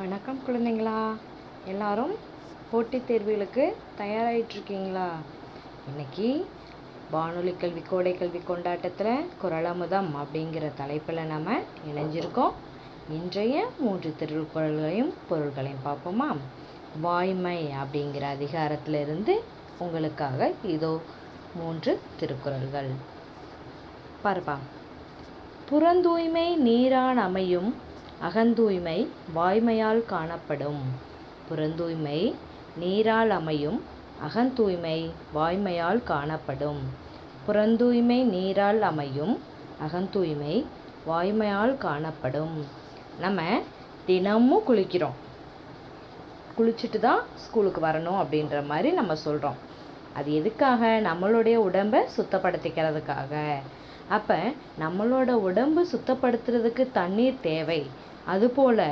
வணக்கம் குழந்தைங்களா. எல்லாரும் போட்டித் தேர்வுகளுக்கு தயாராகிட்ருக்கீங்களா இன்னைக்கு வானொலி கல்வி கோடை கல்வி கொண்டாட்டத்தில் குரலமுதம் அப்படிங்கிற தலைப்பில் நம்ம இணைஞ்சிருக்கோம். இன்றைய மூன்று திருக்குறள்களையும் பொருள்களையும் பார்ப்போமா? வாய்மை அப்படிங்கிற அதிகாரத்திலிருந்து உங்களுக்காக இதோ மூன்று திருக்குறள்கள். பாருப்பா. புறந்தூய்மை நீரான் அமையும் அகந்தூய்மை வாய்மையால் காணப்படும். புறந்தூய்மை நீரால் அமையும். அகந்தூய்மை வாய்மையால் காணப்படும். புறந்தூய்மை நீரால் அமையும். அகந்தூய்மை வாய்மையால் காணப்படும். நம்ம தினமும் குளிக்கிறோம். குளிச்சுட்டு தான் ஸ்கூலுக்கு வரணும் அப்படின்ற மாதிரி நம்ம சொல்கிறோம் அது எதுக்காக? நம்மளுடைய உடம்பை சுத்தப்படுத்திக்கிறதுக்காக. அப்போ நம்மளோட உடம்பு சுத்தப்படுத்துறதுக்கு தண்ணீர் தேவை. அதுபோல்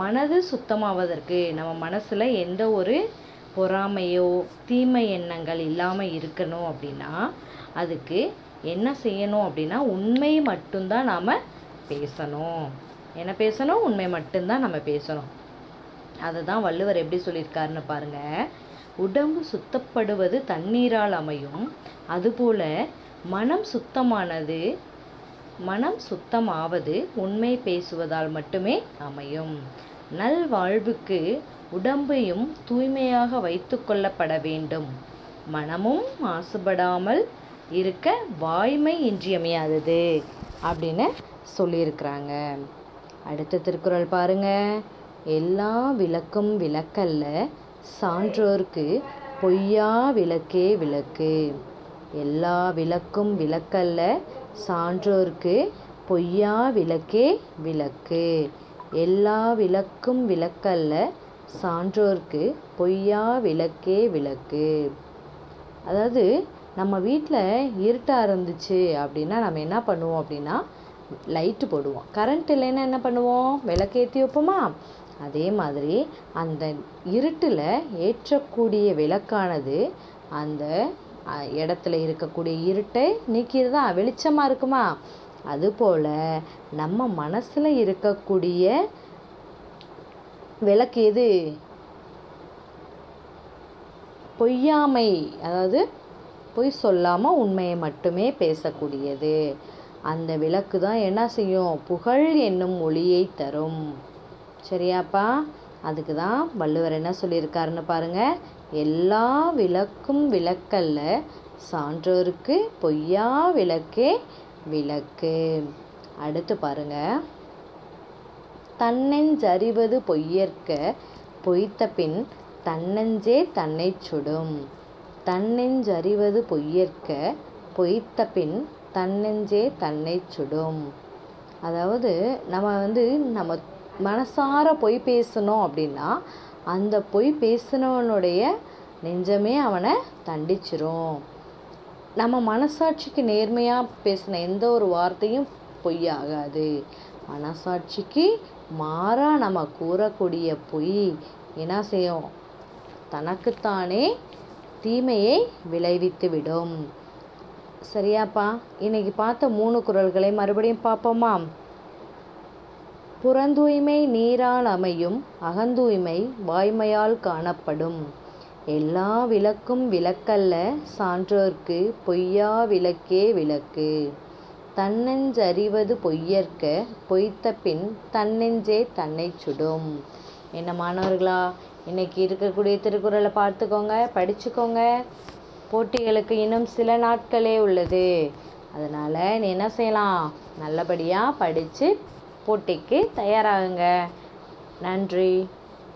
மனது சுத்தமாவதற்கு நம்ம மனசில் எந்த ஒரு பொறாமையோ தீமை எண்ணங்கள் இல்லாமல் இருக்கணும் அப்படின்னா அதுக்கு என்ன செய்யணும் அப்படின்னா உண்மை மட்டும்தான் நாம் பேசணும். என்ன பேசணும்? உண்மை மட்டும்தான் நம்ம பேசணும். அதை தான் வள்ளுவர் எப்படி சொல்லியிருக்காருன்னு பாருங்கள் உடம்பு சுத்தப்படுவது தண்ணீரால் அமையும். அதுபோல் மனம் சுத்தமானது மனம் சுத்தமாவது உண்மை பேசுவதால் மட்டுமே அமையும். நல்வாழ்வுக்கு உடம்பையும் தூய்மையாக வைத்து கொள்ளப்பட வேண்டும். மனமும் மாசுபடாமல் இருக்க வாய்மை இன்றியமையாதது அப்படின்னு சொல்லியிருக்கிறாங்க. அடுத்த திருக்குறள் பாருங்க. எல்லா விளக்கும் விளக்கல்ல சான்றோர்க்கு பொய்யா விளக்கே விளக்கு. எல்லா விளக்கும் விளக்கல்ல சான்றோர்க்கு பொய்யா விளக்கே விளக்கு. எல்லா விளக்கும் விளக்கல்ல சான்றோர்க்கு பொய்யா விளக்கே விளக்கு. அதாவது நம்ம வீட்டில் இருட்டாக இருந்துச்சு அப்படின்னா நம்ம என்ன பண்ணுவோம் அப்படின்னா லைட்டு போடுவோம். கரண்ட் இல்லைன்னா என்ன பண்ணுவோம்? விளக்கேற்றி வைப்போமா? அதே மாதிரி அந்த இருட்டில் ஏற்றக்கூடிய விளக்கானது அந்த இடத்துல இருக்கக்கூடிய இருட்டை நீக்கிடுதா வெளிச்சமாக இருக்குமா? அதுபோல் நம்ம மனசில் இருக்கக்கூடிய விளக்கு எது? பொய்யாமை அதாவது பொய் சொல்லாமல் உண்மையை மட்டுமே பேசக்கூடியது. அந்த விளக்கு தான் என்ன செய்யும்? புகழ் என்னும் ஒளியை தரும். சரியாப்பா? அதுக்கு தான் வள்ளுவர் என்ன சொல்லியிருக்காருன்னு பாருங்கள் எல்லா விளக்கும் விளக்கல்ல சான்றோருக்கு பொய்யா விளக்கே விளக்கு. அடுத்து பாருங்க தன்னெஞ்சறிவது பொய்யற்க பொய்த்த பின் தன்னெஞ்சே தன்னை சுடும். தன்னெஞ்சறிவது பொய்யற்க பொய்த்த பின் தன்னெஞ்சே தன்னை சுடும். அதாவது நம்ம வந்து நம்ம மனசார பொய் பேசணும் அப்படின்னா அந்த பொய் பேசினவனுடைய நெஞ்சமே அவனை தண்டிச்சிரும். நம்ம மனசாட்சிக்கு நேர்மையாக பேசின எந்த ஒரு வார்த்தையும் பொய்யாகாது. மனசாட்சிக்கு மாறாக நம்ம கூறக்கூடிய பொய் என்ன செய்யும்? தனக்குத்தானே தீமையை விளைவித்து விடும். சரியாப்பா இன்னைக்கு பார்த்த மூணு குரல்களை மறுபடியும் பார்ப்போமா? புறந்தூய்மை நீரால் அமையும் அகந்தூய்மை வாய்மையால் காணப்படும். எல்லா விளக்கும் விளக்கல்ல சான்றோர்க்கு பொய்யா விளக்கே விளக்கு. தன்னெஞ்சறிவது பொய்யற்க பொய்த்த பின் தன்னெஞ்சே தன்னை சுடும். என்ன மாணவர்களா இன்னைக்கு இருக்கக்கூடிய திருக்குறளை பார்த்துக்கோங்க படிச்சுக்கோங்க. போட்டிகளுக்கு இன்னும் சில நாட்களே உள்ளது. அதனால் நீ என்ன செய்யலாம்? நல்லபடியாக படித்து போட்டிக்கு தயாராகுங்க. நன்றி.